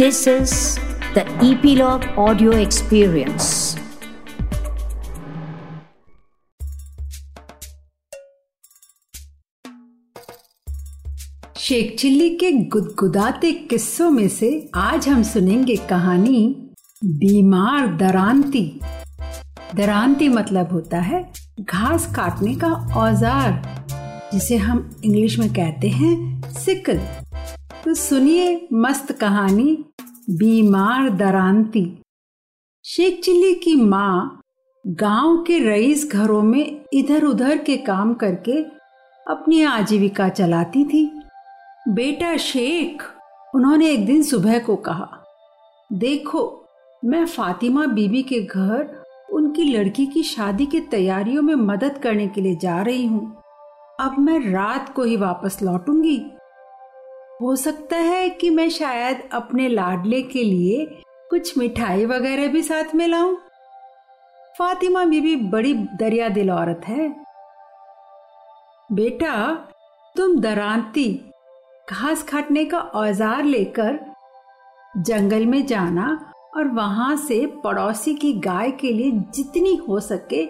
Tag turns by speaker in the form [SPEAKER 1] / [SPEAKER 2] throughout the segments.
[SPEAKER 1] This is the Epilogue Audio Experience.
[SPEAKER 2] Sheikh Chilli के गुदगुदाते किस्सों में से आज हम सुनेंगे कहानी, बीमार दरांती दरांती मतलब होता है घास काटने का औज़ार, जिसे हम इंग्लिश में कहते हैं सिकल तो सुनिए मस्त कहानी बीमार दरांती। शेख चिल्ली की माँ गाँव के रईस घरों में इधर उधर के काम करके अपनी आजीविका चलाती थी। बेटा शेख, उन्होंने एक दिन सुबह को कहा, देखो, मैं फातिमा बीबी के घर उनकी लड़की की शादी की तैयारियों में मदद करने के लिए जा रही हूँ। अब मैं रात को ही वापस लौटूँगी। हो सकता है कि मैं शायद अपने लाडले के लिए कुछ मिठाई वगैरह भी साथ में लाऊं। फातिमा बीबी बड़ी दरिया दिल औरत है बेटा, तुम दरांती, घास काटने का औज़ार लेकर जंगल में जाना और वहाँ से पड़ोसी की गाय के लिए जितनी हो सके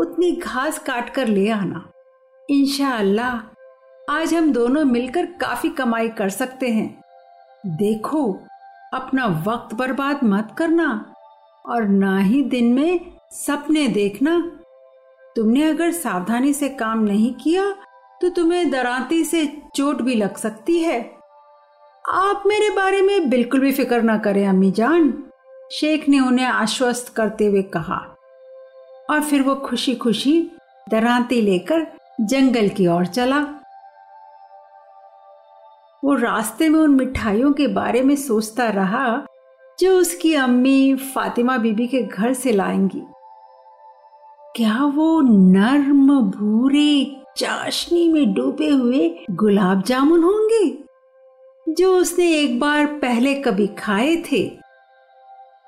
[SPEAKER 2] उतनी घास काट कर ले आना इंशाअल्लाह आज हम दोनों मिलकर काफ़ी कमाई कर सकते हैं। देखो, अपना वक्त बर्बाद मत करना और ना ही दिन में सपने देखना। तुमने अगर सावधानी से काम नहीं किया तो तुम्हें दराती से चोट भी लग सकती है। आप मेरे बारे में बिल्कुल भी फ़िक्र ना करें, अम्मी जान, शेख ने उन्हें आश्वस्त करते हुए कहा। और फिर वो खुशी खुशी दराती लेकर जंगल की ओर चला। वो रास्ते में उन मिठाइयों के बारे में सोचता रहा, जो उसकी अम्मी फातिमा बीबी के घर से लाएँगी। क्या वो नर्म, भूरे, चाशनी में डूबे हुए गुलाब जामुन होंगे, जो उसने एक बार पहले कभी खाए थे?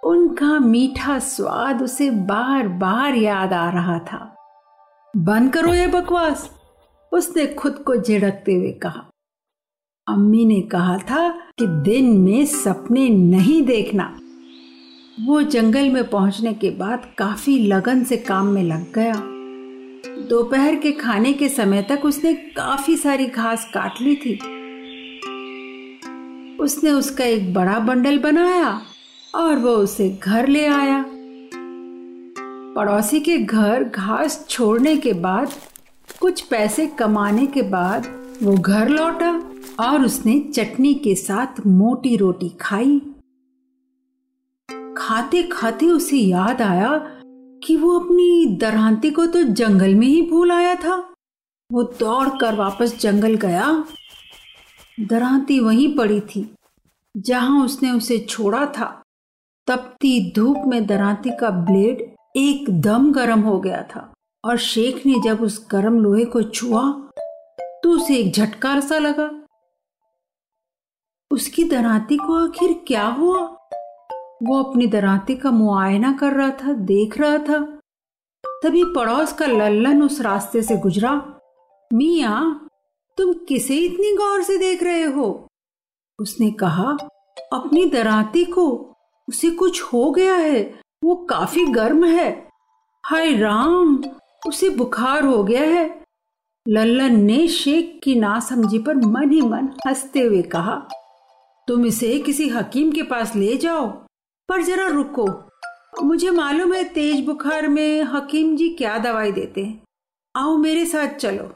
[SPEAKER 2] उनका मीठा स्वाद उसे बार बार याद आ रहा था। बंद करो ये बकवास, उसने खुद को झिड़कते हुए कहा। अम्मी ने कहा था कि दिन में सपने नहीं देखना। वो जंगल में पहुँचने के बाद काफ़ी लगन से काम में लग गया। दोपहर के खाने के समय तक उसने काफ़ी सारी घास काट ली थी। उसने उसका एक बड़ा बंडल बनाया और वो उसे घर ले आया। पड़ोसी के घर घास छोड़ने के बाद, कुछ पैसे कमाने के बाद वो घर लौटा और उसने चटनी के साथ मोटी रोटी खाई। खाते खाते उसे याद आया कि वो अपनी दरहांती को तो जंगल में ही भूल आया था। वो दौड़कर वापस जंगल गया। दरांती वहीं पड़ी थी, जहाँ उसने उसे छोड़ा था। तपती धूप में दरांती का ब्लेड एकदम गर्म हो गया था और शेख ने जब उस गर्म लोहे को छुआ तो उसे एक झटकार सा लगा। उसकी दराती को आखिर क्या हुआ? वो अपनी दराती का मुआयना कर रहा था, देख रहा था। तभी पड़ोस का लल्लन उस रास्ते से गुजरा। मिया, तुम किसे इतनी गौर से देख रहे हो? उसने कहा, अपनी दराती को, उसे कुछ हो गया है, वो काफ़ी गर्म है। हाय राम, उसे बुखार हो गया है। लल्लन ने शेख की नासमझी पर मन ही मन हँसते हुए कहा, तुम इसे किसी हकीम के पास ले जाओ, पर जरा रुको। मुझे मालूम है तेज बुखार में हकीम जी क्या दवाई देते हैं। आओ मेरे साथ चलो।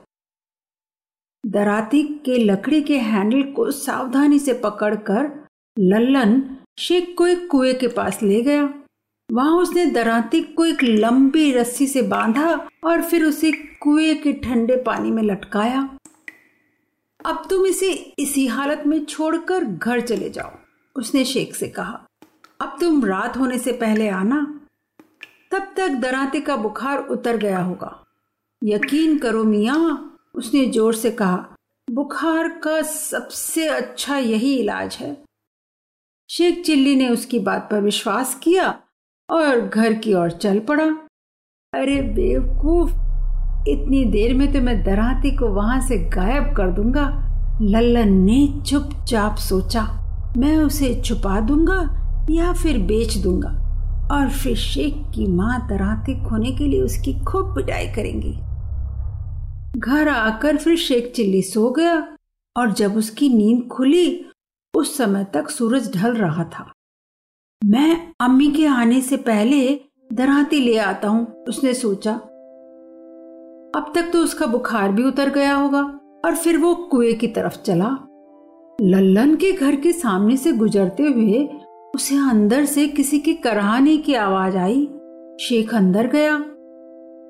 [SPEAKER 2] दराती के लकड़ी के हैंडल को सावधानी से पकड़कर लल्लन शेख को एक कुएँ के पास ले गया। वहाँ उसने दराती को एक लंबी रस्सी से बांधा और फिर उसे कुएँ के ठंडे पानी में लटकाया। अब तुम इसे इसी हालत में छोड़कर घर चले जाओ, उसने शेख से कहा। अब तुम रात होने से पहले आना, तब तक दराते का बुखार उतर गया होगा। यकीन करो मिया, उसने ज़ोर से कहा, बुखार का सबसे अच्छा यही इलाज है। शेख चिल्ली ने उसकी बात पर विश्वास किया और घर की ओर चल पड़ा। अरे बेवकूफ़, इतनी देर में तो मैं दराती को वहाँ से गायब कर दूँगा। लल्लन ने चुपचाप सोचा, मैं उसे छुपा दूँगा या फिर बेच दूँगा और फिर शेख की माँ दराती खोने के लिए उसकी खूब पिटाई करेंगी। घर आकर फिर शेख चिल्ली सो गया और जब उसकी नींद खुली, उस समय तक सूरज ढल रहा था। मैं अम्मी के आने से पहले दराती ले आता हूँ, उसने सोचा। अब तक तो उसका बुखार भी उतर गया होगा और फिर वो कुएँ की तरफ़ चला। लल्लन के घर के सामने से गुजरते हुए उसे अंदर से किसी की कराहने की आवाज़ आई। शेख अंदर गया।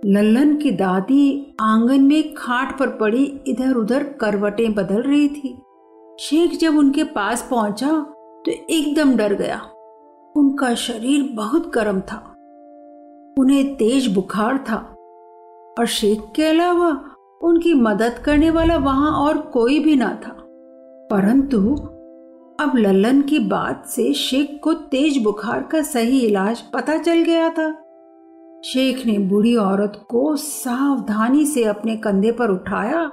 [SPEAKER 2] लल्लन की दादी आँगन में खाट पर पड़ी इधर उधर करवटें बदल रही थी। शेख जब उनके पास पहुँचा तो एकदम डर गया। उनका शरीर बहुत गर्म था। उन्हें तेज बुखार था। और शेख के अलावा उनकी मदद करने वाला वहाँ और कोई भी ना था। परंतु अब लल्लन की बात से शेख को तेज बुखार का सही इलाज पता चल गया था। शेख ने बूढ़ी औरत को सावधानी से अपने कंधे पर उठाया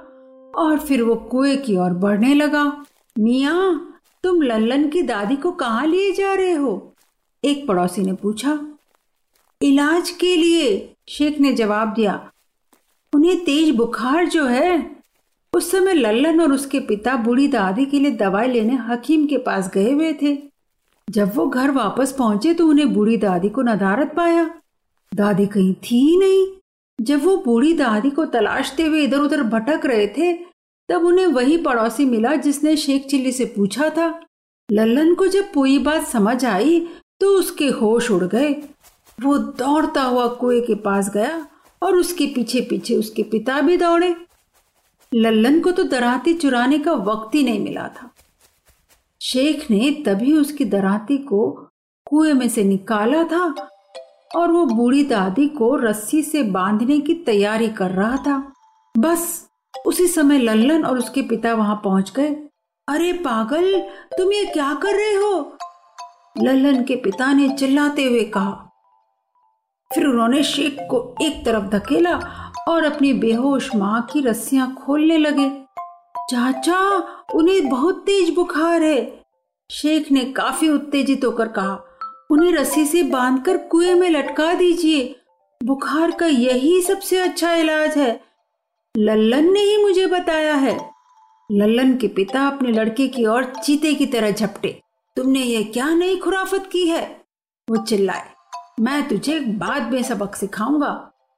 [SPEAKER 2] और फिर वो कुएँ की ओर बढ़ने लगा। मिया, तुम लल्लन की दादी को कहाँ लिए जा रहे हो? एक पड़ोसी ने पूछा, इलाज के लिए? शेख ने जवाब दिया, उन्हें तेज बुखार जो है, उस समय लल्लन और उसके पिता बूढ़ी दादी के लिए दवाई लेने हकीम के पास गए हुए थे। जब वो घर वापस पहुँचे तो उन्हें बूढ़ी दादी को नदारत पाया। दादी कहीं थी नहीं। जब वो बूढ़ी दादी को तलाशते हुए इधर उधर भटक रहे थे, तब उन्हें वही पड़ोसी मिला जिसने शेख चिल्ली से पूछा था, लल्लन को जब पूरी बात समझ आई तो उसके होश उड़ गए। वो दौड़ता हुआ कुएँ के पास गया और उसके पीछे पीछे उसके पिता भी दौड़े। लल्लन को तो दराती चुराने का वक्त ही नहीं मिला था। शेख ने तभी उसकी दराती को कुएँ में से निकाला था और वो बूढ़ी दादी को रस्सी से बांधने की तैयारी कर रहा था। बस उसी समय लल्लन और उसके पिता वहाँ पहुँच गए। अरे पागल, तुम ये क्या कर रहे हो? लल्लन के पिता ने चिल्लाते हुए कहा। फिर उन्होंने शेख को एक तरफ़ धकेला और अपनी बेहोश माँ की रस्सियाँ खोलने लगे। चाचा, उन्हें बहुत तेज बुखार है। शेख ने काफ़ी उत्तेजित होकर कहा, उन्हें रस्सी से बांधकर कुएँ में लटका दीजिए। बुखार का यही सबसे अच्छा इलाज है। लल्लन ने ही मुझे बताया है। लल्लन के पिता अपने लड़के की ओर चीते की तरह झपटे। तुमने ये क्या नई खुराफत की है? वो चिल्लाए। मैं तुझे बाद में सबक सिखाऊँगा।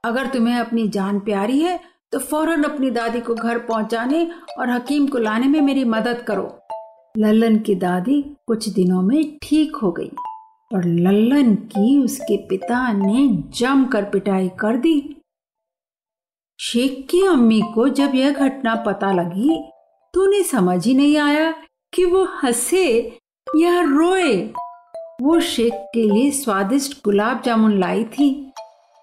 [SPEAKER 2] अगर तुम्हें अपनी जान प्यारी है तो फ़ौरन अपनी दादी को घर पहुँचाने और हकीम को लाने में मेरी मदद करो। लल्लन की दादी कुछ दिनों में ठीक हो गई और लल्लन की उसके पिता ने जम कर पिटाई कर दी। शेख की अम्मी को जब यह घटना पता लगी तो उन्हें समझ ही नहीं आया कि वो हंसे या रोए। वो शेख के लिए स्वादिष्ट गुलाब जामुन लाई थी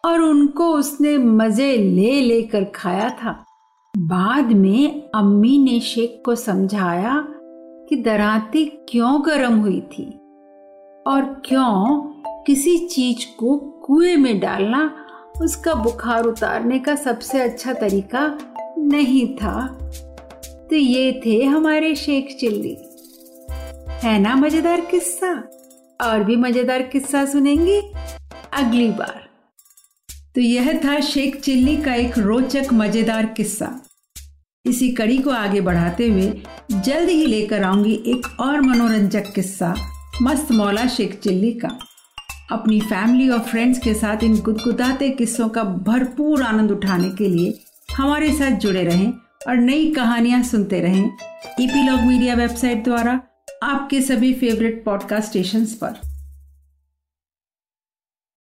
[SPEAKER 2] और उनको उसने मज़े ले लेकर खाया था। बाद में अम्मी ने शेख को समझाया कि दराती क्यों गर्म हुई थी और क्यों किसी चीज़ को कुएँ में डालना उसका बुखार उतारने का सबसे अच्छा तरीका नहीं था। तो ये थे हमारे शेख चिल्ली। है ना मज़ेदार किस्सा? और भी मज़ेदार किस्सा सुनेंगे अगली बार। तो यह था शेख चिल्ली का एक रोचक मज़ेदार किस्सा। इसी कड़ी को आगे बढ़ाते हुए जल्द ही लेकर आऊँगी एक और मनोरंजक किस्सा, मस्त मौला शेख चिल्ली का। अपनी फैमिली और फ्रेंड्स के साथ इन गुदगुदाते किस्सों का भरपूर आनंद उठाने के लिए हमारे साथ जुड़े रहें और नई कहानियाँ सुनते रहें। ईपीलॉग मीडिया वेबसाइट द्वारा आपके सभी फेवरेट पॉडकास्ट स्टेशन पर।